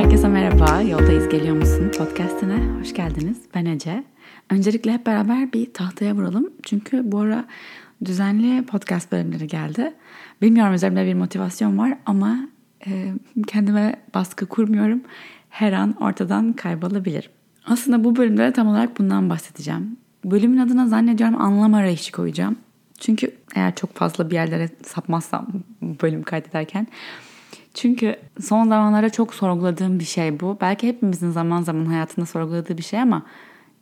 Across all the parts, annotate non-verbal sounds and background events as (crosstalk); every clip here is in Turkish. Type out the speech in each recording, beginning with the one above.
Herkese merhaba. Yoldayız geliyor musun? Podcast'ine hoş geldiniz. Ben Ece. Öncelikle hep beraber bir tahtaya vuralım. Çünkü bu ara düzenli podcast bölümleri geldi. Bilmiyorum üzerimde bir motivasyon var ama e, kendime baskı kurmuyorum. Her an ortadan kaybolabilir. Aslında bu bölümde tam olarak bundan bahsedeceğim. Bölümün adına zannediyorum anlam arayışı koyacağım. Çünkü eğer çok fazla bir yerlere sapmazsam bölüm kaydederken çünkü son zamanlarda çok sorguladığım bir şey bu. Belki hepimizin zaman zaman hayatında sorguladığı bir şey ama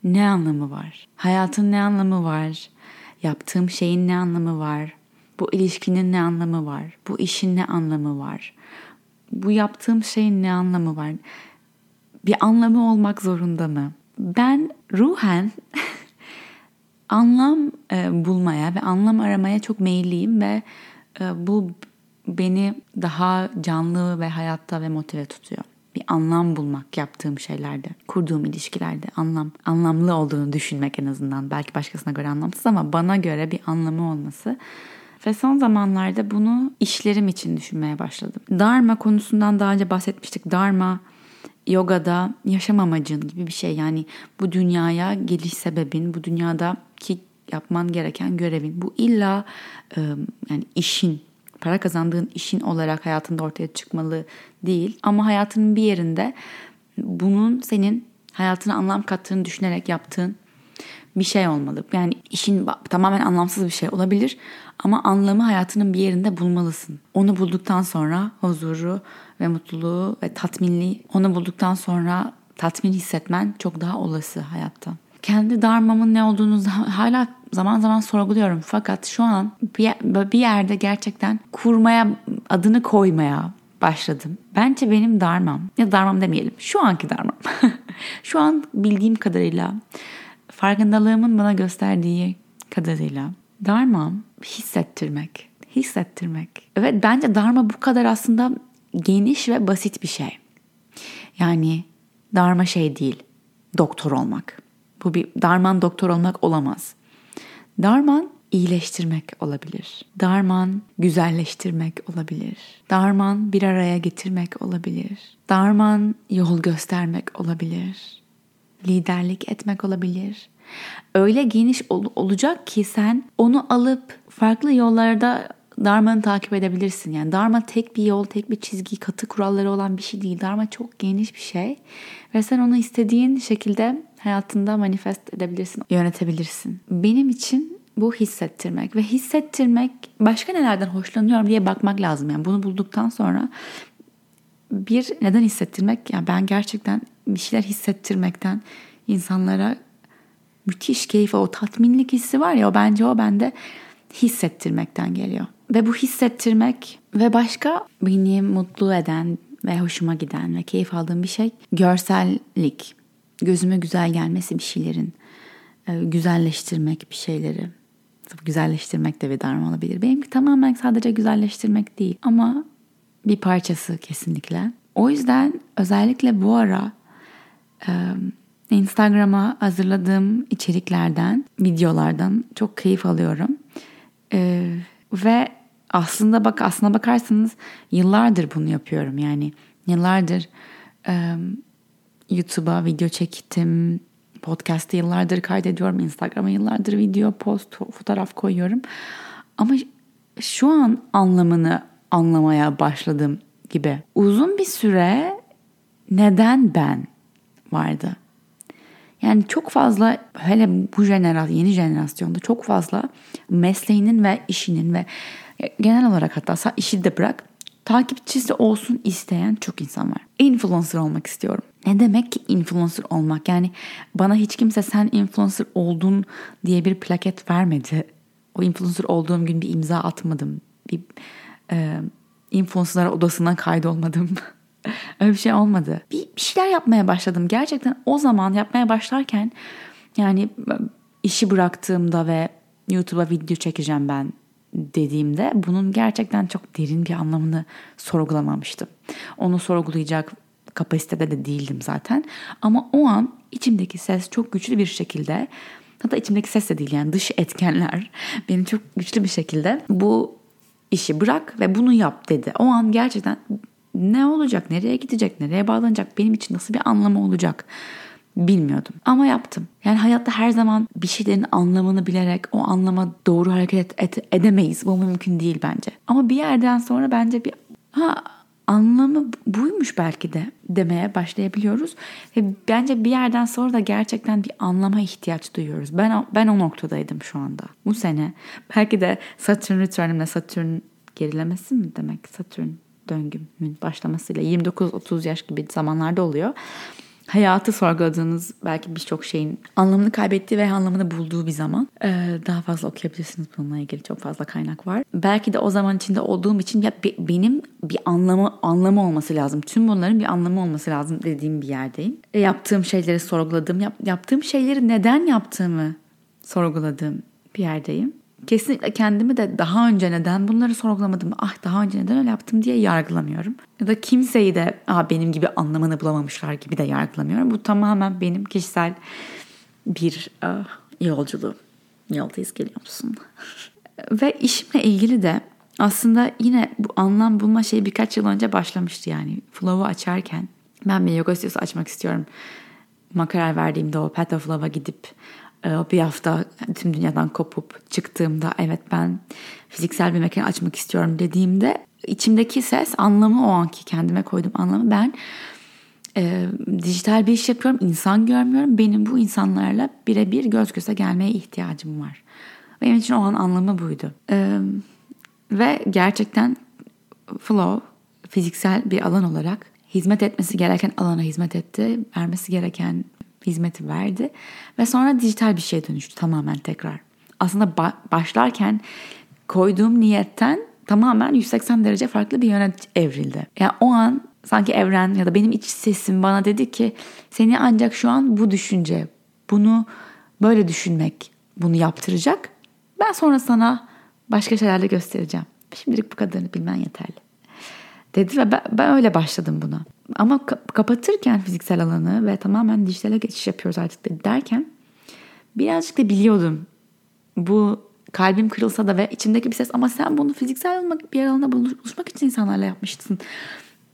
ne anlamı var? Hayatın ne anlamı var? Yaptığım şeyin ne anlamı var? Bu ilişkinin ne anlamı var? Bu işin ne anlamı var? Bu yaptığım şeyin ne anlamı var? Bir anlamı olmak zorunda mı? Ben ruhen (laughs) anlam e, bulmaya ve anlam aramaya çok meyilliyim ve e, bu beni daha canlı ve hayatta ve motive tutuyor. Bir anlam bulmak yaptığım şeylerde, kurduğum ilişkilerde anlam, anlamlı olduğunu düşünmek en azından. Belki başkasına göre anlamsız ama bana göre bir anlamı olması. Ve son zamanlarda bunu işlerim için düşünmeye başladım. Dharma konusundan daha önce bahsetmiştik. Dharma yogada yaşam amacın gibi bir şey. Yani bu dünyaya geliş sebebin, bu dünyadaki yapman gereken görevin. Bu illa yani işin para kazandığın işin olarak hayatında ortaya çıkmalı değil. Ama hayatının bir yerinde bunun senin hayatına anlam kattığını düşünerek yaptığın bir şey olmalı. Yani işin tamamen anlamsız bir şey olabilir ama anlamı hayatının bir yerinde bulmalısın. Onu bulduktan sonra huzuru ve mutluluğu ve tatminliği onu bulduktan sonra tatmin hissetmen çok daha olası hayatta. Kendi darmamın ne olduğunu hala zaman zaman sorguluyorum. Fakat şu an bir yerde gerçekten kurmaya, adını koymaya başladım. Bence benim darmam, ya darmam demeyelim, şu anki darmam. (laughs) şu an bildiğim kadarıyla, farkındalığımın bana gösterdiği kadarıyla darmam hissettirmek. Hissettirmek. Evet bence darma bu kadar aslında geniş ve basit bir şey. Yani darma şey değil, doktor olmak. Bu bir darman doktor olmak olamaz. Darman iyileştirmek olabilir. Darman güzelleştirmek olabilir. Darman bir araya getirmek olabilir. Darman yol göstermek olabilir. Liderlik etmek olabilir. Öyle geniş ol- olacak ki sen onu alıp farklı yollarda Darman'ı takip edebilirsin. Yani Dharma tek bir yol, tek bir çizgi, katı kuralları olan bir şey değil. Dharma çok geniş bir şey. Ve sen onu istediğin şekilde hayatında manifest edebilirsin, yönetebilirsin. Benim için bu hissettirmek ve hissettirmek başka nelerden hoşlanıyorum diye bakmak lazım. Yani bunu bulduktan sonra bir neden hissettirmek yani ben gerçekten bir şeyler hissettirmekten insanlara müthiş keyif o tatminlik hissi var ya o bence o bende hissettirmekten geliyor. Ve bu hissettirmek ve başka beni mutlu eden ve hoşuma giden ve keyif aldığım bir şey görsellik. Gözüme güzel gelmesi bir şeylerin. E, güzelleştirmek bir şeyleri. Güzelleştirmek de bir darma olabilir. Benimki tamamen sadece güzelleştirmek değil ama bir parçası kesinlikle. O yüzden özellikle bu ara e, Instagram'a hazırladığım içeriklerden, videolardan çok keyif alıyorum. Ee, ve aslında bak aslına bakarsanız yıllardır bunu yapıyorum yani yıllardır e, YouTube'a video çektim. Podcast'te yıllardır kaydediyorum. Instagram'a yıllardır video post fotoğraf koyuyorum. Ama şu an anlamını anlamaya başladım gibi. Uzun bir süre neden ben vardı? Yani çok fazla hele bu jenerasyon, yeni jenerasyonda çok fazla mesleğinin ve işinin ve genel olarak hatta işi de bırak takipçisi olsun isteyen çok insan var. Influencer olmak istiyorum. Ne demek ki influencer olmak? Yani bana hiç kimse sen influencer oldun diye bir plaket vermedi. O influencer olduğum gün bir imza atmadım. Bir e, influencer odasına kaydolmadım. (laughs) Öyle bir şey olmadı. Bir, bir şeyler yapmaya başladım. Gerçekten o zaman yapmaya başlarken yani işi bıraktığımda ve YouTube'a video çekeceğim ben dediğimde bunun gerçekten çok derin bir anlamını sorgulamamıştım. Onu sorgulayacak kapasitede de değildim zaten. Ama o an içimdeki ses çok güçlü bir şekilde hatta içimdeki ses de değil yani dış etkenler (laughs) beni çok güçlü bir şekilde bu işi bırak ve bunu yap dedi. O an gerçekten ne olacak, nereye gidecek, nereye bağlanacak, benim için nasıl bir anlamı olacak bilmiyordum. Ama yaptım. Yani hayatta her zaman bir şeylerin anlamını bilerek o anlama doğru hareket et, edemeyiz. Bu mümkün değil bence. Ama bir yerden sonra bence bir ha anlamı buymuş belki de demeye başlayabiliyoruz. Ve bence bir yerden sonra da gerçekten bir anlama ihtiyaç duyuyoruz. Ben ben o noktadaydım şu anda. Bu sene belki de Saturn return'ümle Saturn gerilemesi mi demek? Saturn döngümün başlamasıyla 29-30 yaş gibi zamanlarda oluyor hayatı sorguladığınız belki birçok şeyin anlamını kaybettiği ve anlamını bulduğu bir zaman. Daha fazla okuyabilirsiniz bununla ilgili çok fazla kaynak var. Belki de o zaman içinde olduğum için ya be, benim bir anlamı anlamı olması lazım. Tüm bunların bir anlamı olması lazım dediğim bir yerdeyim. E, yaptığım şeyleri sorguladığım, yap, yaptığım şeyleri neden yaptığımı sorguladığım bir yerdeyim kesinlikle kendimi de daha önce neden bunları sorgulamadım, ah daha önce neden öyle yaptım diye yargılamıyorum. Ya da kimseyi de ah benim gibi anlamını bulamamışlar gibi de yargılamıyorum. Bu tamamen benim kişisel bir ah, yolculuğum. Yoldayız geliyor musun? (laughs) Ve işimle ilgili de aslında yine bu anlam bulma şeyi birkaç yıl önce başlamıştı yani. Flow'u açarken ben bir yoga stüdyosu açmak istiyorum. Ma karar verdiğimde o Path of Love'a gidip bir hafta tüm dünyadan kopup çıktığımda evet ben fiziksel bir mekan açmak istiyorum dediğimde içimdeki ses anlamı o anki kendime koydum anlamı ben e, dijital bir iş yapıyorum insan görmüyorum benim bu insanlarla birebir göz göze gelmeye ihtiyacım var. Benim için o an anlamı buydu. E, ve gerçekten flow fiziksel bir alan olarak hizmet etmesi gereken alana hizmet etti. Vermesi gereken hizmeti verdi ve sonra dijital bir şeye dönüştü tamamen tekrar. Aslında ba- başlarken koyduğum niyetten tamamen 180 derece farklı bir yöne evrildi. Yani o an sanki evren ya da benim iç sesim bana dedi ki seni ancak şu an bu düşünce, bunu böyle düşünmek bunu yaptıracak. Ben sonra sana başka şeylerle göstereceğim. Şimdilik bu kadarını bilmen yeterli. Dedi ve ben, ben öyle başladım buna. Ama kapatırken fiziksel alanı ve tamamen dijitale geçiş yapıyoruz artık derken birazcık da biliyordum. Bu kalbim kırılsa da ve içimdeki bir ses ama sen bunu fiziksel olmak bir alanda buluşmak için insanlarla yapmışsın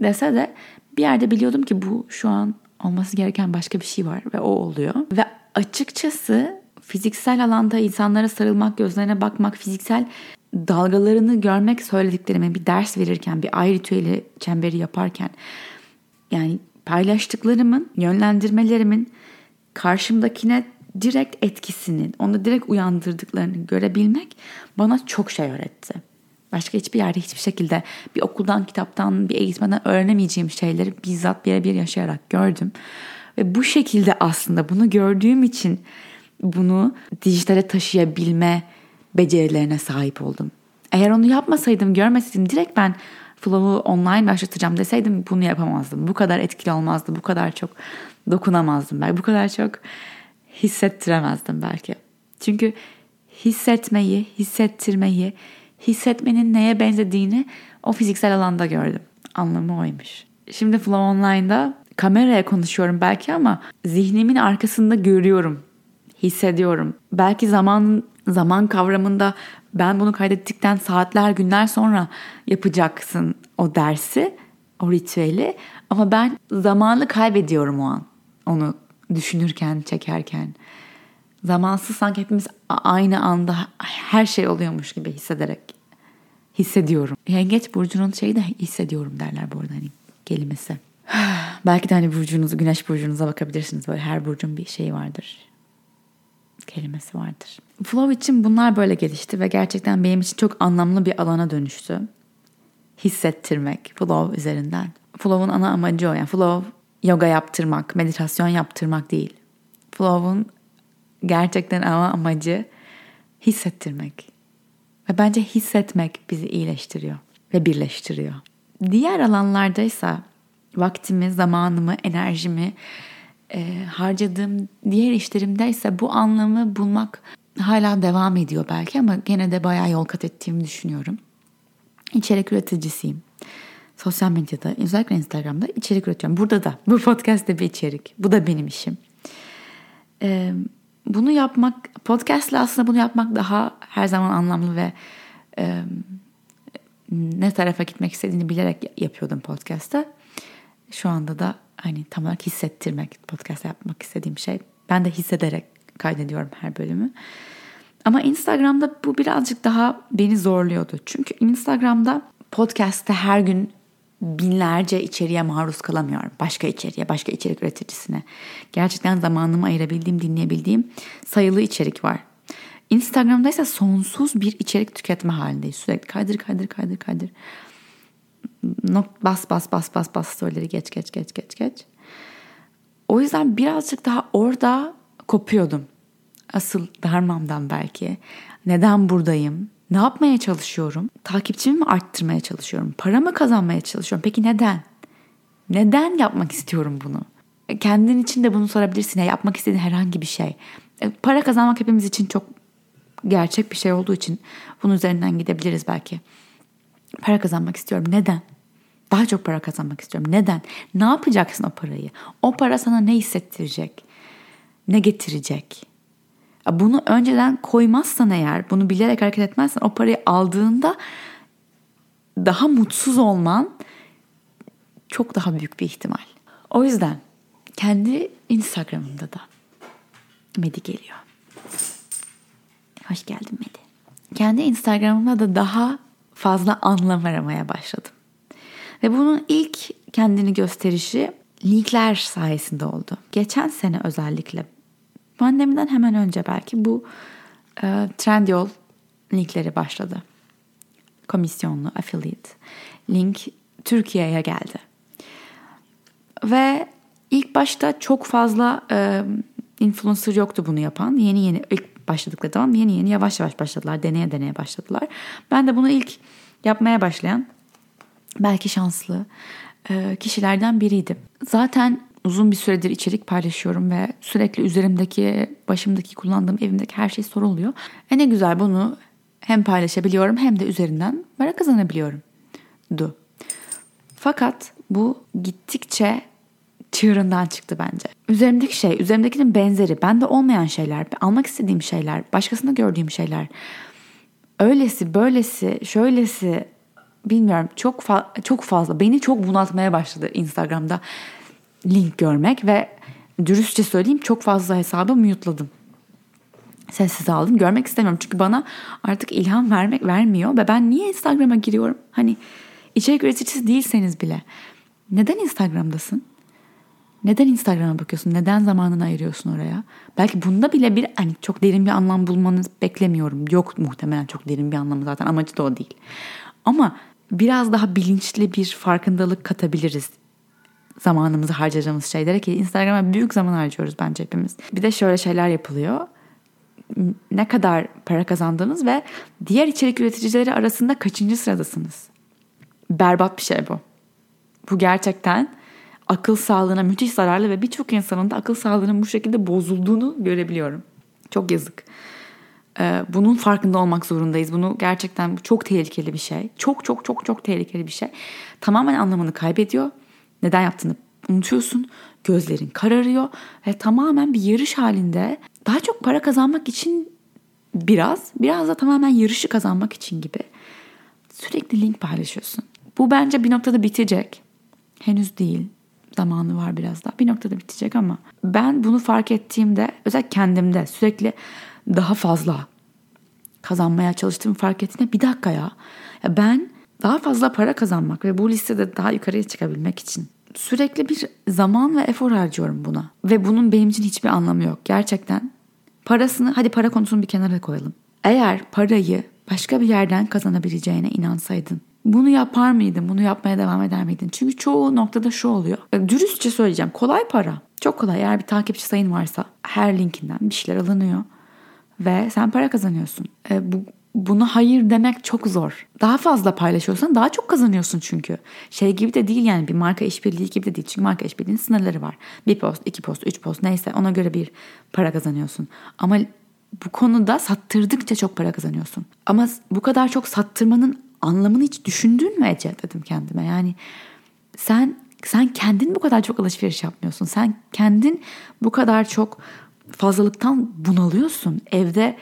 dese de bir yerde biliyordum ki bu şu an olması gereken başka bir şey var ve o oluyor. Ve açıkçası fiziksel alanda insanlara sarılmak, gözlerine bakmak, fiziksel dalgalarını görmek söylediklerime bir ders verirken, bir ay ritüeli çemberi yaparken yani paylaştıklarımın, yönlendirmelerimin karşımdakine direkt etkisinin, onu direkt uyandırdıklarını görebilmek bana çok şey öğretti. Başka hiçbir yerde hiçbir şekilde bir okuldan, kitaptan, bir eğitmenden öğrenemeyeceğim şeyleri bizzat birebir yaşayarak gördüm. Ve bu şekilde aslında bunu gördüğüm için bunu dijitale taşıyabilme becerilerine sahip oldum. Eğer onu yapmasaydım, görmeseydim direkt ben flow'u online başlatacağım deseydim bunu yapamazdım. Bu kadar etkili olmazdı. Bu kadar çok dokunamazdım belki. Bu kadar çok hissettiremezdim belki. Çünkü hissetmeyi, hissettirmeyi, hissetmenin neye benzediğini o fiziksel alanda gördüm. Anlamı oymuş. Şimdi Flow Online'da kameraya konuşuyorum belki ama zihnimin arkasında görüyorum, hissediyorum. Belki zaman zaman kavramında ben bunu kaydettikten saatler günler sonra yapacaksın o dersi, o ritüeli. Ama ben zamanı kaybediyorum o an. Onu düşünürken, çekerken. Zamansız sanki hepimiz aynı anda her şey oluyormuş gibi hissederek hissediyorum. Yengeç burcunun şeyi de hissediyorum derler bu arada hani kelimesi. (sighs) Belki de hani burcunuzu, güneş burcunuza bakabilirsiniz. Böyle her burcun bir şeyi vardır kelimesi vardır. Flow için bunlar böyle gelişti ve gerçekten benim için çok anlamlı bir alana dönüştü. Hissettirmek flow üzerinden. Flow'un ana amacı o yani flow yoga yaptırmak, meditasyon yaptırmak değil. Flow'un gerçekten ana amacı hissettirmek. Ve bence hissetmek bizi iyileştiriyor ve birleştiriyor. Diğer alanlardaysa vaktimi, zamanımı, enerjimi e, harcadığım diğer işlerimde ise bu anlamı bulmak hala devam ediyor belki ama gene de bayağı yol kat ettiğimi düşünüyorum. İçerik üreticisiyim. Sosyal medyada, özellikle Instagram'da içerik üretiyorum. Burada da, bu podcast'te bir içerik. Bu da benim işim. Ee, bunu yapmak, podcast'le aslında bunu yapmak daha her zaman anlamlı ve e, ne tarafa gitmek istediğini bilerek yapıyordum podcast'ta. Şu anda da hani tam olarak hissettirmek podcast yapmak istediğim şey. Ben de hissederek kaydediyorum her bölümü. Ama Instagram'da bu birazcık daha beni zorluyordu. Çünkü Instagram'da podcast'te her gün binlerce içeriğe maruz kalamıyorum. Başka içeriğe, başka içerik üreticisine. Gerçekten zamanımı ayırabildiğim, dinleyebildiğim sayılı içerik var. Instagram'da ise sonsuz bir içerik tüketme halindeyiz. Sürekli kaydır kaydır kaydır kaydır. Bas bas bas bas bas storyleri geç geç geç geç geç. O yüzden birazcık daha orada kopuyordum. Asıl darmamdan belki. Neden buradayım? Ne yapmaya çalışıyorum? Takipçimi mi arttırmaya çalışıyorum? Para mı kazanmaya çalışıyorum? Peki neden? Neden yapmak istiyorum bunu? Kendin için de bunu sorabilirsin. Ya, yapmak istediğin herhangi bir şey. E, para kazanmak hepimiz için çok gerçek bir şey olduğu için bunun üzerinden gidebiliriz belki. Para kazanmak istiyorum. Neden? Daha çok para kazanmak istiyorum. Neden? Ne yapacaksın o parayı? O para sana ne hissettirecek? Ne getirecek? Bunu önceden koymazsan eğer, bunu bilerek hareket etmezsen o parayı aldığında daha mutsuz olman çok daha büyük bir ihtimal. O yüzden kendi Instagram'ımda da Medi geliyor. Hoş geldin Medi. Kendi Instagram'ımda da daha fazla anlam aramaya başladım. Ve bunun ilk kendini gösterişi linkler sayesinde oldu. Geçen sene özellikle pandemiden hemen önce belki bu e, Trendyol linkleri başladı. Komisyonlu, affiliate link Türkiye'ye geldi. Ve ilk başta çok fazla e, influencer yoktu bunu yapan. Yeni yeni ilk başladıkları zaman yeni yeni yavaş yavaş başladılar. Deneye deneye başladılar. Ben de bunu ilk yapmaya başlayan belki şanslı e, kişilerden biriydim. Zaten uzun bir süredir içerik paylaşıyorum ve sürekli üzerimdeki, başımdaki, kullandığım evimdeki her şey soruluyor. E ne güzel bunu hem paylaşabiliyorum hem de üzerinden para kazanabiliyorum. Du. Fakat bu gittikçe çığırından çıktı bence. Üzerimdeki şey, üzerimdekinin benzeri, bende olmayan şeyler, almak istediğim şeyler, başkasında gördüğüm şeyler. Öylesi, böylesi, şöylesi bilmiyorum çok fa- çok fazla beni çok bunaltmaya başladı Instagram'da link görmek ve dürüstçe söyleyeyim çok fazla hesabı mute'ladım. Sessiz aldım. Görmek istemiyorum. Çünkü bana artık ilham vermek vermiyor ve ben niye Instagram'a giriyorum? Hani içerik üreticisi değilseniz bile neden Instagram'dasın? Neden Instagram'a bakıyorsun? Neden zamanını ayırıyorsun oraya? Belki bunda bile bir hani çok derin bir anlam bulmanı beklemiyorum. Yok muhtemelen çok derin bir anlamı zaten amacı da o değil. Ama biraz daha bilinçli bir farkındalık katabiliriz zamanımızı harcayacağımız şeylere ki Instagram'a büyük zaman harcıyoruz bence hepimiz. Bir de şöyle şeyler yapılıyor. Ne kadar para kazandığınız ve diğer içerik üreticileri arasında kaçıncı sıradasınız? Berbat bir şey bu. Bu gerçekten akıl sağlığına müthiş zararlı ve birçok insanın da akıl sağlığının bu şekilde bozulduğunu görebiliyorum. Çok yazık. Ee, bunun farkında olmak zorundayız. Bunu gerçekten çok tehlikeli bir şey. Çok çok çok çok tehlikeli bir şey. Tamamen anlamını kaybediyor. Neden yaptığını unutuyorsun. Gözlerin kararıyor ve tamamen bir yarış halinde daha çok para kazanmak için biraz, biraz da tamamen yarışı kazanmak için gibi sürekli link paylaşıyorsun. Bu bence bir noktada bitecek. Henüz değil. Zamanı var biraz daha. Bir noktada bitecek ama ben bunu fark ettiğimde özellikle kendimde sürekli daha fazla kazanmaya çalıştığımı fark ettiğimde bir dakika ya. ya ben daha fazla para kazanmak ve bu listede daha yukarıya çıkabilmek için sürekli bir zaman ve efor harcıyorum buna. Ve bunun benim için hiçbir anlamı yok. Gerçekten parasını hadi para konusunu bir kenara koyalım. Eğer parayı başka bir yerden kazanabileceğine inansaydın bunu yapar mıydın? Bunu yapmaya devam eder miydin? Çünkü çoğu noktada şu oluyor. Dürüstçe söyleyeceğim. Kolay para. Çok kolay. Eğer bir takipçi sayın varsa her linkinden bir şeyler alınıyor. Ve sen para kazanıyorsun. E, bu, buna hayır demek çok zor. Daha fazla paylaşıyorsan daha çok kazanıyorsun çünkü. Şey gibi de değil yani bir marka işbirliği gibi de değil. Çünkü marka işbirliğinin sınırları var. Bir post, iki post, üç post neyse ona göre bir para kazanıyorsun. Ama bu konuda sattırdıkça çok para kazanıyorsun. Ama bu kadar çok sattırmanın anlamını hiç düşündün mü Ece dedim kendime. Yani sen sen kendin bu kadar çok alışveriş yapmıyorsun. Sen kendin bu kadar çok fazlalıktan bunalıyorsun. Evde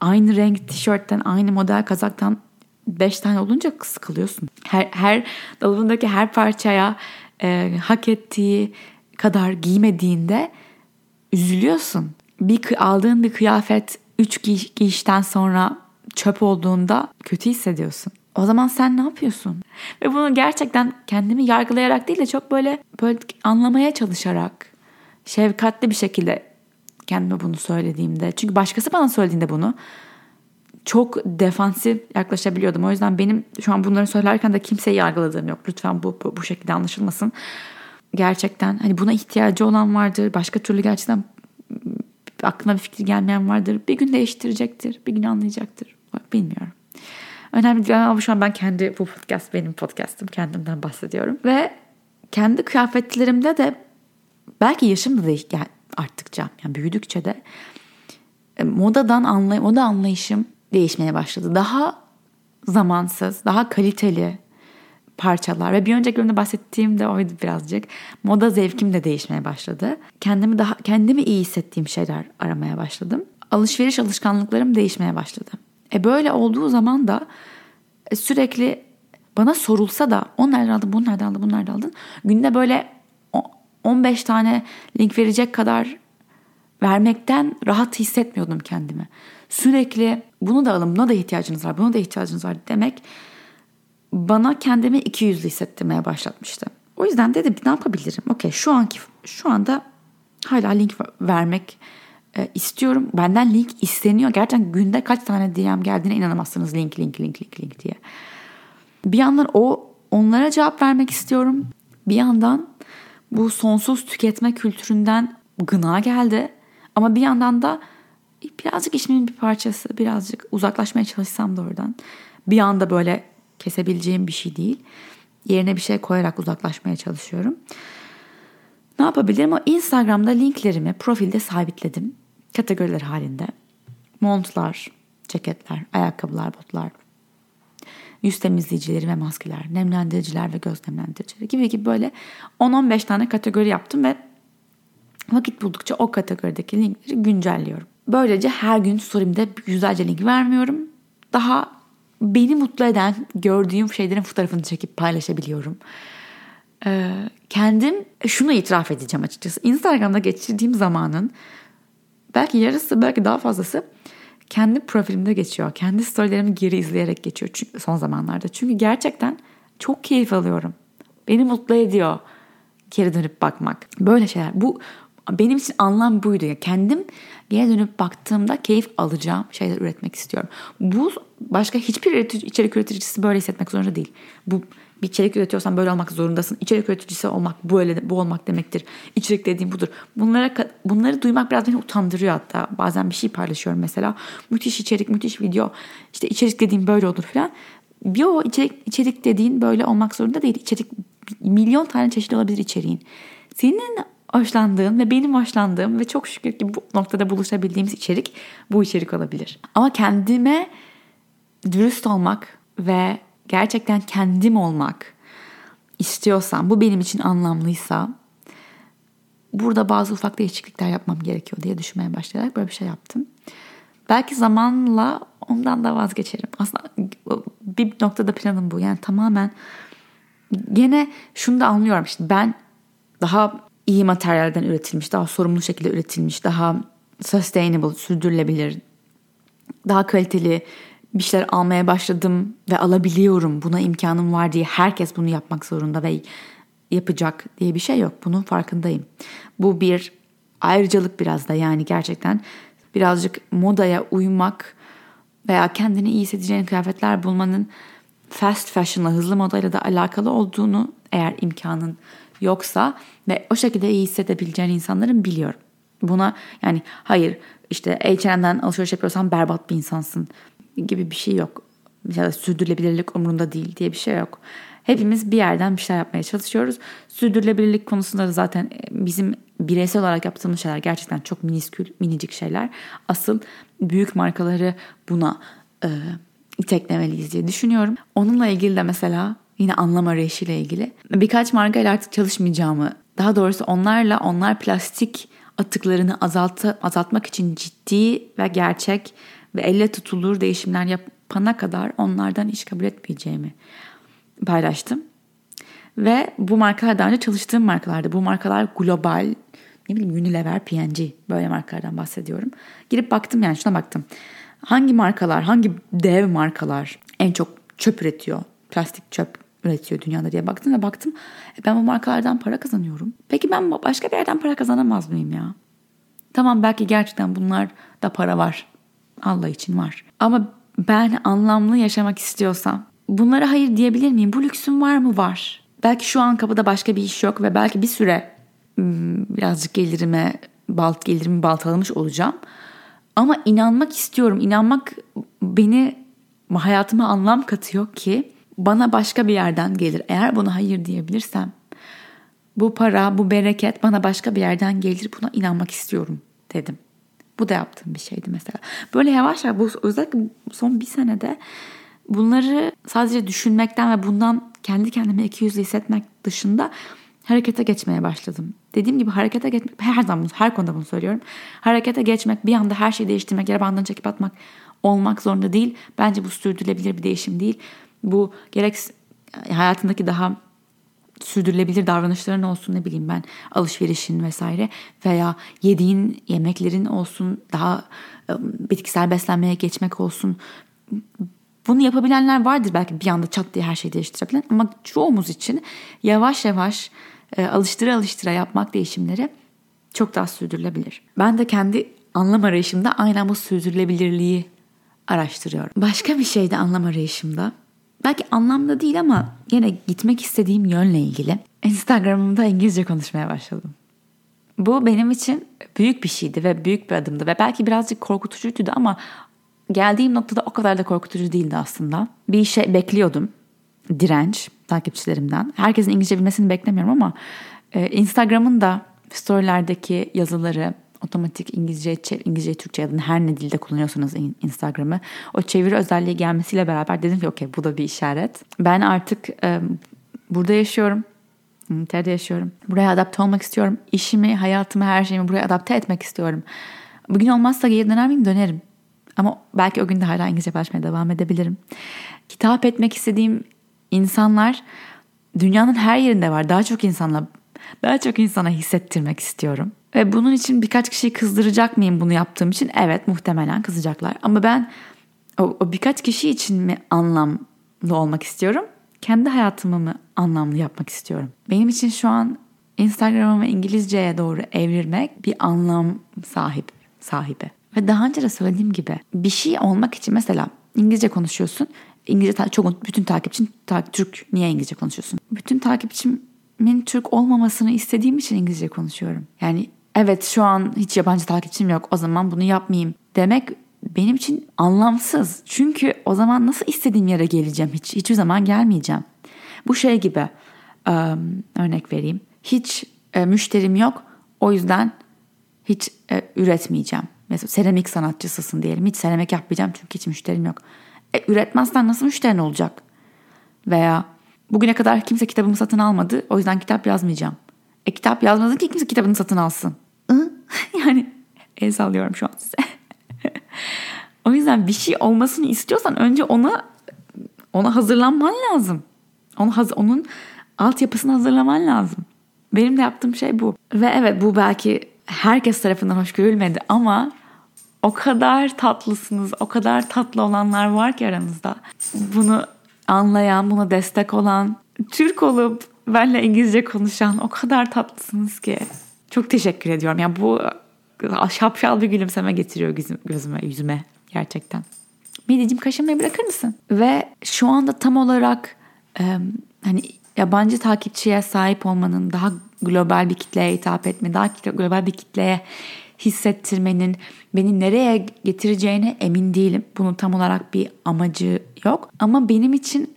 aynı renk tişörtten, aynı model kazaktan beş tane olunca sıkılıyorsun. Her, her dolabındaki her parçaya e, hak ettiği kadar giymediğinde üzülüyorsun. Bir aldığın bir kıyafet üç giy, giyişten sonra çöp olduğunda kötü hissediyorsun. O zaman sen ne yapıyorsun? Ve bunu gerçekten kendimi yargılayarak değil de çok böyle böyle anlamaya çalışarak şefkatli bir şekilde kendime bunu söylediğimde. Çünkü başkası bana söylediğinde bunu çok defansif yaklaşabiliyordum. O yüzden benim şu an bunları söylerken de kimseyi yargıladığım yok. Lütfen bu, bu, bu şekilde anlaşılmasın. Gerçekten hani buna ihtiyacı olan vardır. Başka türlü gerçekten aklına bir fikir gelmeyen vardır. Bir gün değiştirecektir. Bir gün anlayacaktır. Bilmiyorum. Önemli değil ama şu an ben kendi bu podcast benim podcastım. Kendimden bahsediyorum. Ve kendi kıyafetlerimde de belki yaşım da yani arttıkça yani büyüdükçe de e, modadan anlay moda anlayışım değişmeye başladı. Daha zamansız, daha kaliteli parçalar ve bir önceki bölümde bahsettiğim de oydu birazcık. Moda zevkim de değişmeye başladı. Kendimi daha kendimi iyi hissettiğim şeyler aramaya başladım. Alışveriş alışkanlıklarım değişmeye başladı. E böyle olduğu zaman da e, sürekli bana sorulsa da on nereden aldın, bunu nereden aldın, bunu nereden aldın? Günde böyle 15 tane link verecek kadar vermekten rahat hissetmiyordum kendimi. Sürekli bunu da alın, buna da ihtiyacınız var, buna da ihtiyacınız var demek bana kendimi iki yüzlü hissettirmeye başlatmıştı. O yüzden dedim ne yapabilirim? Okey şu anki şu anda hala link vermek e, istiyorum. Benden link isteniyor. Gerçekten günde kaç tane DM geldiğine inanamazsınız. Link, link, link, link, link diye. Bir yandan o onlara cevap vermek istiyorum. Bir yandan bu sonsuz tüketme kültüründen gına geldi. Ama bir yandan da birazcık işimin bir parçası. Birazcık uzaklaşmaya çalışsam da oradan. Bir anda böyle kesebileceğim bir şey değil. Yerine bir şey koyarak uzaklaşmaya çalışıyorum. Ne yapabilirim? O Instagram'da linklerimi profilde sabitledim. Kategoriler halinde. Montlar, ceketler, ayakkabılar, botlar, yüz temizleyicileri ve maskeler, nemlendiriciler ve göz nemlendiricileri gibi gibi böyle 10-15 tane kategori yaptım ve vakit buldukça o kategorideki linkleri güncelliyorum. Böylece her gün story'imde yüzlerce link vermiyorum. Daha beni mutlu eden gördüğüm şeylerin fotoğrafını çekip paylaşabiliyorum. Ee, kendim şunu itiraf edeceğim açıkçası. Instagram'da geçirdiğim zamanın belki yarısı belki daha fazlası kendi profilimde geçiyor. Kendi storylerimi geri izleyerek geçiyor çünkü son zamanlarda. Çünkü gerçekten çok keyif alıyorum. Beni mutlu ediyor geri dönüp bakmak. Böyle şeyler. Bu benim için anlam buydu. Ya. Kendim geri dönüp baktığımda keyif alacağım şeyler üretmek istiyorum. Bu başka hiçbir içerik üreticisi böyle hissetmek zorunda değil. Bu bir içerik üretiyorsan böyle olmak zorundasın. İçerik üreticisi olmak böyle bu olmak demektir. İçerik dediğim budur. Bunlara bunları duymak biraz beni utandırıyor hatta. Bazen bir şey paylaşıyorum mesela. Müthiş içerik, müthiş video. İşte içerik dediğim böyle olur falan. Bir o içerik, içerik dediğin böyle olmak zorunda değil. İçerik milyon tane çeşit olabilir içeriğin. Senin hoşlandığın ve benim hoşlandığım ve çok şükür ki bu noktada buluşabildiğimiz içerik bu içerik olabilir. Ama kendime dürüst olmak ve gerçekten kendim olmak istiyorsam, bu benim için anlamlıysa burada bazı ufak değişiklikler yapmam gerekiyor diye düşünmeye başlayarak böyle bir şey yaptım. Belki zamanla ondan da vazgeçerim. Aslında bir noktada planım bu. Yani tamamen gene şunu da anlıyorum. İşte ben daha iyi materyalden üretilmiş, daha sorumlu şekilde üretilmiş, daha sustainable, sürdürülebilir, daha kaliteli bir şeyler almaya başladım ve alabiliyorum. Buna imkanım var diye herkes bunu yapmak zorunda ve yapacak diye bir şey yok. Bunun farkındayım. Bu bir ayrıcalık biraz da yani gerçekten birazcık modaya uymak veya kendini iyi hissedeceğin kıyafetler bulmanın fast fashion'la hızlı modayla da alakalı olduğunu eğer imkanın yoksa ve o şekilde iyi hissedebileceğin insanların biliyorum. Buna yani hayır işte H&M'den alışveriş yapıyorsan berbat bir insansın gibi bir şey yok. Da sürdürülebilirlik umurunda değil diye bir şey yok. Hepimiz bir yerden bir şeyler yapmaya çalışıyoruz. Sürdürülebilirlik konusunda da zaten e, bizim bireysel olarak yaptığımız şeyler gerçekten çok miniskül, minicik şeyler. Asıl büyük markaları buna e, iteklemeliyiz diye düşünüyorum. Onunla ilgili de mesela yine anlam arayışıyla ilgili birkaç markayla artık çalışmayacağımı, daha doğrusu onlarla onlar plastik atıklarını azaltı, azaltmak için ciddi ve gerçek ve elle tutulur değişimler yap, yapana kadar onlardan iş kabul etmeyeceğimi paylaştım. Ve bu markalar daha önce çalıştığım markalardı. Bu markalar global, ne bileyim Unilever, P&G böyle markalardan bahsediyorum. Girip baktım yani şuna baktım. Hangi markalar, hangi dev markalar en çok çöp üretiyor? Plastik çöp üretiyor dünyada diye baktım ve baktım e ben bu markalardan para kazanıyorum. Peki ben başka bir yerden para kazanamaz mıyım ya? Tamam belki gerçekten bunlar da para var. Allah için var. Ama ben anlamlı yaşamak istiyorsam bunlara hayır diyebilir miyim? Bu lüksüm var mı? Var. Belki şu an kapıda başka bir iş yok ve belki bir süre hmm, birazcık gelirime balt gelirimi baltalamış olacağım. Ama inanmak istiyorum. İnanmak beni hayatıma anlam katıyor ki bana başka bir yerden gelir. Eğer buna hayır diyebilirsem bu para, bu bereket bana başka bir yerden gelir. Buna inanmak istiyorum dedim. Bu da yaptığım bir şeydi mesela. Böyle yavaş yavaş bu özellikle son bir senede bunları sadece düşünmekten ve bundan kendi kendime iki yüzlü hissetmek dışında harekete geçmeye başladım. Dediğim gibi harekete geçmek her zaman her konuda bunu söylüyorum. Harekete geçmek bir anda her şeyi değiştirmek, yere bandını çekip atmak olmak zorunda değil. Bence bu sürdürülebilir bir değişim değil. Bu gerek hayatındaki daha sürdürülebilir davranışların olsun ne bileyim ben alışverişin vesaire veya yediğin yemeklerin olsun daha bitkisel beslenmeye geçmek olsun bunu yapabilenler vardır belki bir anda çat diye her şeyi değiştirebilen ama çoğumuz için yavaş yavaş e, alıştıra alıştıra yapmak değişimleri çok daha sürdürülebilir. Ben de kendi anlam arayışımda aynen bu sürdürülebilirliği araştırıyorum. Başka bir şey de anlam arayışımda belki anlamda değil ama yine gitmek istediğim yönle ilgili Instagram'ımda İngilizce konuşmaya başladım. Bu benim için büyük bir şeydi ve büyük bir adımdı ve belki birazcık korkutucuydu ama geldiğim noktada o kadar da korkutucu değildi aslında. Bir şey bekliyordum. Direnç takipçilerimden. Herkesin İngilizce bilmesini beklemiyorum ama e, Instagram'ın da storylerdeki yazıları otomatik İngilizce, İngilizce, Türkçe ya da her ne dilde kullanıyorsanız Instagram'ı o çeviri özelliği gelmesiyle beraber dedim ki okey bu da bir işaret. Ben artık e, burada yaşıyorum. İngiltere'de yaşıyorum. Buraya adapte olmak istiyorum. İşimi, hayatımı, her şeyimi buraya adapte etmek istiyorum. Bugün olmazsa geri döner miyim? Dönerim. Ama belki o gün de hala İngilizce başlamaya devam edebilirim. Kitap etmek istediğim insanlar dünyanın her yerinde var. Daha çok insanla daha çok insana hissettirmek istiyorum. Ve bunun için birkaç kişiyi kızdıracak mıyım bunu yaptığım için? Evet muhtemelen kızacaklar. Ama ben o, o birkaç kişi için mi anlamlı olmak istiyorum? Kendi hayatımı mı anlamlı yapmak istiyorum? Benim için şu an Instagram'ımı İngilizceye doğru evirmek bir anlam sahip sahibi. Ve daha önce de söylediğim gibi bir şey olmak için mesela İngilizce konuşuyorsun. İngilizce çok bütün takipçin ta, Türk. Niye İngilizce konuşuyorsun? Bütün takipçimin Türk olmamasını istediğim için İngilizce konuşuyorum. Yani evet şu an hiç yabancı takipçim yok o zaman bunu yapmayayım demek benim için anlamsız. Çünkü o zaman nasıl istediğim yere geleceğim hiç hiçbir zaman gelmeyeceğim. Bu şey gibi örnek vereyim. Hiç müşterim yok o yüzden hiç üretmeyeceğim. Mesela seramik sanatçısısın diyelim. Hiç seramik yapmayacağım çünkü hiç müşterim yok. E, üretmezsen nasıl müşterin olacak? Veya bugüne kadar kimse kitabımı satın almadı. O yüzden kitap yazmayacağım. E kitap yazmadın ki kimse kitabını satın alsın. (laughs) yani el sallıyorum şu an size. (laughs) o yüzden bir şey olmasını istiyorsan önce ona ona hazırlanman lazım. Onu haz onun altyapısını hazırlaman lazım. Benim de yaptığım şey bu. Ve evet bu belki herkes tarafından hoş görülmedi ama o kadar tatlısınız, o kadar tatlı olanlar var ki aranızda. Bunu anlayan, buna destek olan, Türk olup benle İngilizce konuşan o kadar tatlısınız ki. Çok teşekkür ediyorum. Yani bu şapşal bir gülümseme getiriyor gözüme, yüzüme gerçekten. Midicim kaşınmayı bırakır mısın? Ve şu anda tam olarak e, hani yabancı takipçiye sahip olmanın daha global bir kitleye hitap etme, daha global bir kitleye hissettirmenin beni nereye getireceğine emin değilim. Bunun tam olarak bir amacı yok. Ama benim için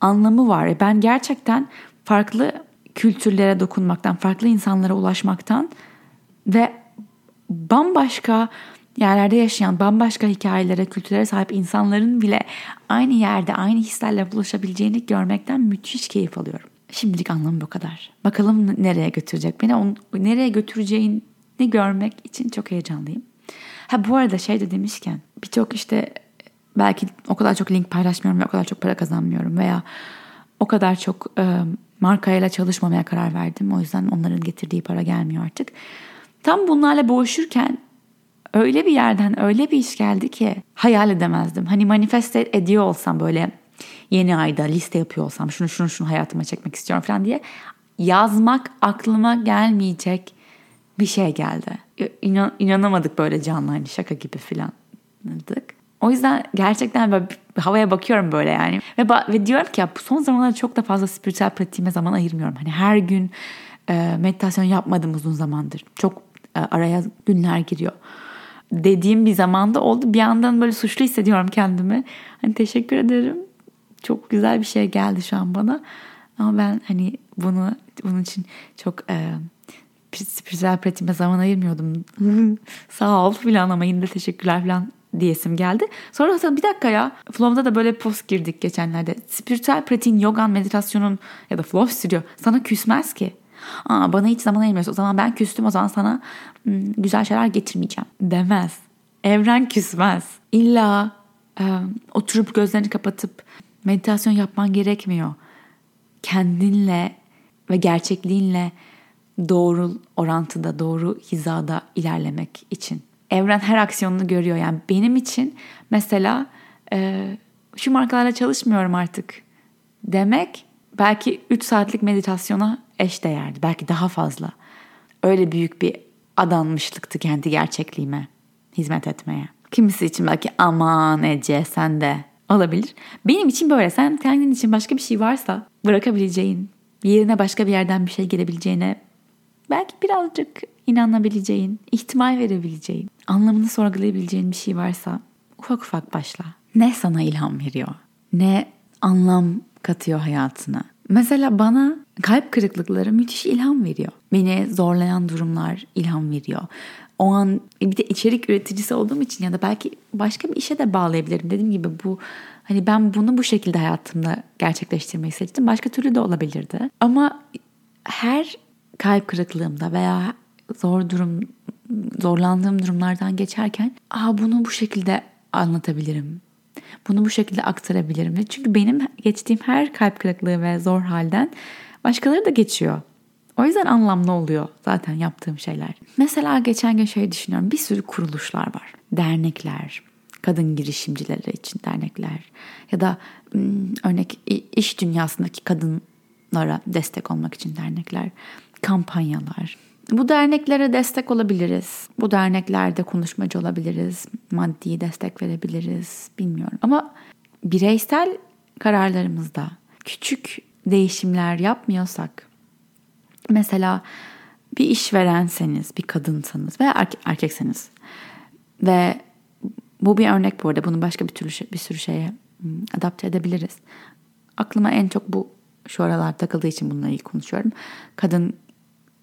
anlamı var. Ben gerçekten farklı kültürlere dokunmaktan, farklı insanlara ulaşmaktan ve bambaşka yerlerde yaşayan bambaşka hikayelere, kültürlere sahip insanların bile aynı yerde, aynı hislerle bulaşabileceğini görmekten müthiş keyif alıyorum. Şimdilik anlamı bu kadar. Bakalım nereye götürecek beni. Onu, nereye götüreceğini görmek için çok heyecanlıyım. Ha bu arada şey de demişken birçok işte belki o kadar çok link paylaşmıyorum ve o kadar çok para kazanmıyorum veya o kadar çok e, markayla çalışmamaya karar verdim. O yüzden onların getirdiği para gelmiyor artık. Tam bunlarla boğuşurken öyle bir yerden öyle bir iş geldi ki hayal edemezdim. Hani manifeste ediyor olsam böyle yeni ayda liste yapıyor olsam şunu şunu şunu hayatıma çekmek istiyorum falan diye yazmak aklıma gelmeyecek bir şey geldi. İnan, inanamadık böyle canlı hani şaka gibi falan dedik. O yüzden gerçekten böyle havaya bakıyorum böyle yani. Ve, ve diyorum ki ya son zamanlarda çok da fazla spiritüel pratiğime zaman ayırmıyorum. Hani her gün e, meditasyon yapmadım uzun zamandır. Çok e, araya günler giriyor. Dediğim bir zamanda oldu. Bir yandan böyle suçlu hissediyorum kendimi. Hani teşekkür ederim. Çok güzel bir şey geldi şu an bana. Ama ben hani bunu bunun için çok e, spiritüel pratiğime zaman ayırmıyordum. (laughs) Sağ ol filan ama yine de teşekkürler filan diyesim geldi. Sonra hatta bir dakika ya Flow'da da böyle post girdik geçenlerde. Spiritüel pratiğin, yogan, meditasyonun ya da Flow Studio sana küsmez ki. Aa, bana hiç zaman ayırmıyorsun. O zaman ben küstüm o zaman sana güzel şeyler getirmeyeceğim demez. Evren küsmez. İlla e, oturup gözlerini kapatıp meditasyon yapman gerekmiyor. Kendinle ve gerçekliğinle doğru orantıda, doğru hizada ilerlemek için. Evren her aksiyonunu görüyor. Yani benim için mesela e, şu markalarla çalışmıyorum artık demek belki 3 saatlik meditasyona eş değerdi. Belki daha fazla. Öyle büyük bir adanmışlıktı kendi gerçekliğime hizmet etmeye. Kimisi için belki aman Ece sen de olabilir. Benim için böyle. Sen kendin için başka bir şey varsa bırakabileceğin, yerine başka bir yerden bir şey gelebileceğine belki birazcık inanabileceğin, ihtimal verebileceğin, anlamını sorgulayabileceğin bir şey varsa ufak ufak başla. Ne sana ilham veriyor? Ne anlam katıyor hayatına? Mesela bana kalp kırıklıkları müthiş ilham veriyor. Beni zorlayan durumlar ilham veriyor. O an bir de içerik üreticisi olduğum için ya da belki başka bir işe de bağlayabilirim. Dediğim gibi bu hani ben bunu bu şekilde hayatımda gerçekleştirmeyi seçtim. Başka türlü de olabilirdi. Ama her kalp kırıklığımda veya zor durum zorlandığım durumlardan geçerken aa bunu bu şekilde anlatabilirim. Bunu bu şekilde aktarabilirim. Çünkü benim geçtiğim her kalp kırıklığı ve zor halden başkaları da geçiyor. O yüzden anlamlı oluyor zaten yaptığım şeyler. Mesela geçen gün şey düşünüyorum. Bir sürü kuruluşlar var. Dernekler, kadın girişimcileri için dernekler ya da örnek iş dünyasındaki kadınlara destek olmak için dernekler, kampanyalar. Bu derneklere destek olabiliriz. Bu derneklerde konuşmacı olabiliriz. Maddi destek verebiliriz. Bilmiyorum. Ama bireysel kararlarımızda küçük değişimler yapmıyorsak mesela bir işverenseniz, bir kadınsanız veya erke- erkekseniz ve bu bir örnek bu arada. Bunu başka bir türlü şey, bir sürü şeye adapte edebiliriz. Aklıma en çok bu şu aralar takıldığı için bununla ilgili konuşuyorum. Kadın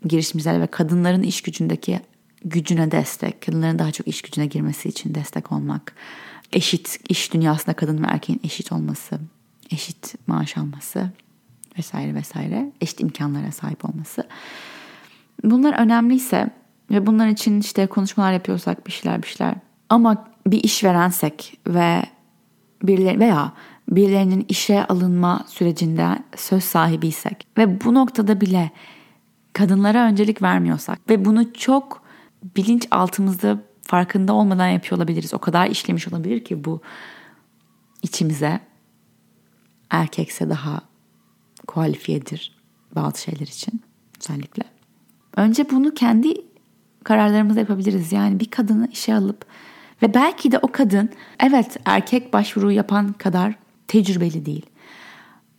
girişimciler ve kadınların iş gücündeki gücüne destek, kadınların daha çok iş gücüne girmesi için destek olmak, eşit iş dünyasında kadın ve erkeğin eşit olması, eşit maaş alması vesaire vesaire, eşit imkanlara sahip olması. Bunlar önemliyse ve bunlar için işte konuşmalar yapıyorsak bir şeyler bir şeyler ama bir işverensek ve birileri veya birilerinin işe alınma sürecinde söz sahibiysek ve bu noktada bile kadınlara öncelik vermiyorsak ve bunu çok bilinç altımızda farkında olmadan yapıyor olabiliriz. O kadar işlemiş olabilir ki bu içimize erkekse daha kualifiyedir bazı şeyler için özellikle. Önce bunu kendi kararlarımızda yapabiliriz. Yani bir kadını işe alıp ve belki de o kadın evet erkek başvuru yapan kadar tecrübeli değil.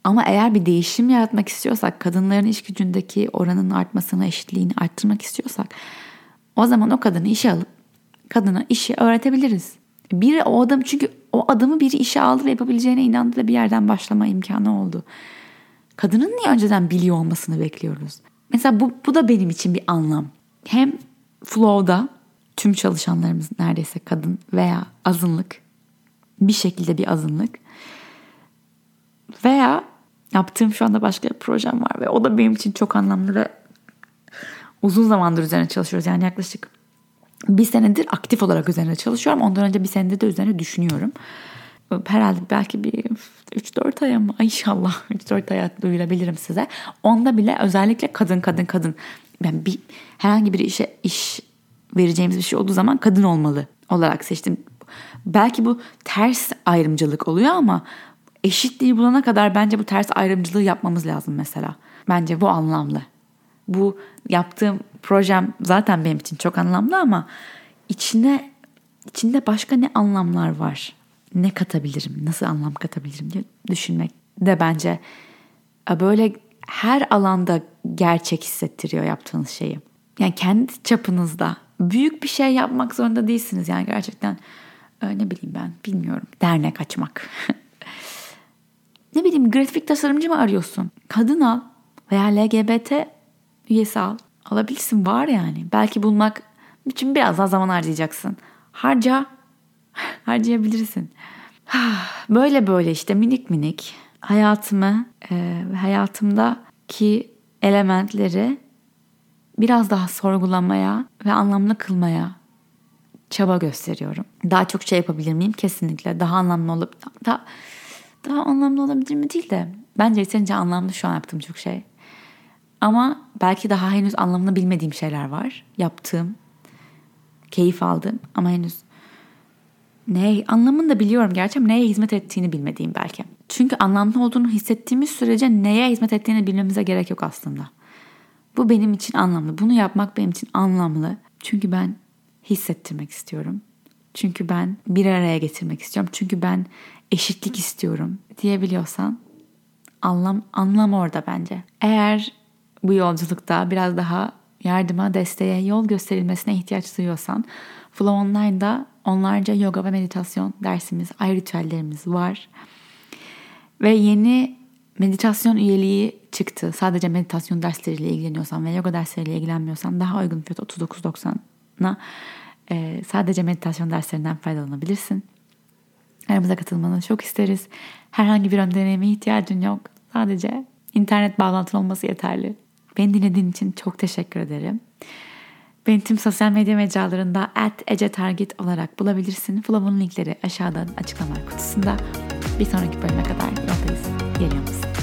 Ama eğer bir değişim yaratmak istiyorsak, kadınların iş gücündeki oranın artmasını, eşitliğini arttırmak istiyorsak o zaman o kadını işe alıp kadına işi öğretebiliriz. Biri o adam çünkü o adamı biri işe aldı ve yapabileceğine inandı ve bir yerden başlama imkanı oldu. Kadının niye önceden biliyor olmasını bekliyoruz? Mesela bu, bu da benim için bir anlam. Hem flow'da tüm çalışanlarımız neredeyse kadın veya azınlık bir şekilde bir azınlık veya yaptığım şu anda başka bir projem var ve o da benim için çok anlamlı ve uzun zamandır üzerine çalışıyoruz. Yani yaklaşık bir senedir aktif olarak üzerine çalışıyorum. Ondan önce bir senedir de üzerine düşünüyorum. herhalde belki bir 3-4 aya mı? Ay inşallah (laughs) 3-4 aya duyurabilirim size. Onda bile özellikle kadın kadın kadın. Ben bir herhangi bir işe iş vereceğimiz bir şey olduğu zaman kadın olmalı olarak seçtim. Belki bu ters ayrımcılık oluyor ama eşitliği bulana kadar bence bu ters ayrımcılığı yapmamız lazım mesela. Bence bu anlamlı. Bu yaptığım projem zaten benim için çok anlamlı ama içine içinde başka ne anlamlar var? Ne katabilirim? Nasıl anlam katabilirim diye düşünmek de bence e, böyle her alanda gerçek hissettiriyor yaptığınız şeyi. Yani kendi çapınızda büyük bir şey yapmak zorunda değilsiniz. Yani gerçekten e, ne bileyim ben bilmiyorum. Dernek açmak. (laughs) ne bileyim grafik tasarımcı mı arıyorsun? Kadın al veya LGBT üyesi al. Alabilirsin var yani. Belki bulmak için biraz daha zaman harcayacaksın. Harca. (laughs) Harcayabilirsin. (sighs) Böyle böyle işte minik minik hayatımı e, hayatımdaki elementleri biraz daha sorgulamaya ve anlamlı kılmaya çaba gösteriyorum. Daha çok şey yapabilir miyim? Kesinlikle. Daha anlamlı olup daha, daha anlamlı olabilir mi değil de bence yeterince anlamlı şu an yaptığım çok şey. Ama belki daha henüz anlamını bilmediğim şeyler var. Yaptığım, keyif aldığım ama henüz ne anlamını da biliyorum gerçi neye hizmet ettiğini bilmediğim belki. Çünkü anlamlı olduğunu hissettiğimiz sürece neye hizmet ettiğini bilmemize gerek yok aslında. Bu benim için anlamlı. Bunu yapmak benim için anlamlı. Çünkü ben hissettirmek istiyorum. Çünkü ben bir araya getirmek istiyorum. Çünkü ben eşitlik istiyorum diyebiliyorsan anlam anlam orada bence. Eğer bu yolculukta biraz daha yardıma, desteğe, yol gösterilmesine ihtiyaç duyuyorsan Flow Online'da onlarca yoga ve meditasyon dersimiz, ay ritüellerimiz var. Ve yeni meditasyon üyeliği çıktı. Sadece meditasyon dersleriyle ilgileniyorsan ve yoga dersleriyle ilgilenmiyorsan daha uygun fiyat 39.90'a e, sadece meditasyon derslerinden faydalanabilirsin. Aramıza katılmanı çok isteriz. Herhangi bir ön deneyime ihtiyacın yok. Sadece internet bağlantın olması yeterli. Beni dinlediğin için çok teşekkür ederim. Beni tüm sosyal medya mecralarında at ecetarget olarak bulabilirsin. Flow'un linkleri aşağıdan açıklama kutusunda. Bir sonraki bölüme kadar yoldayız. Geliyor musun?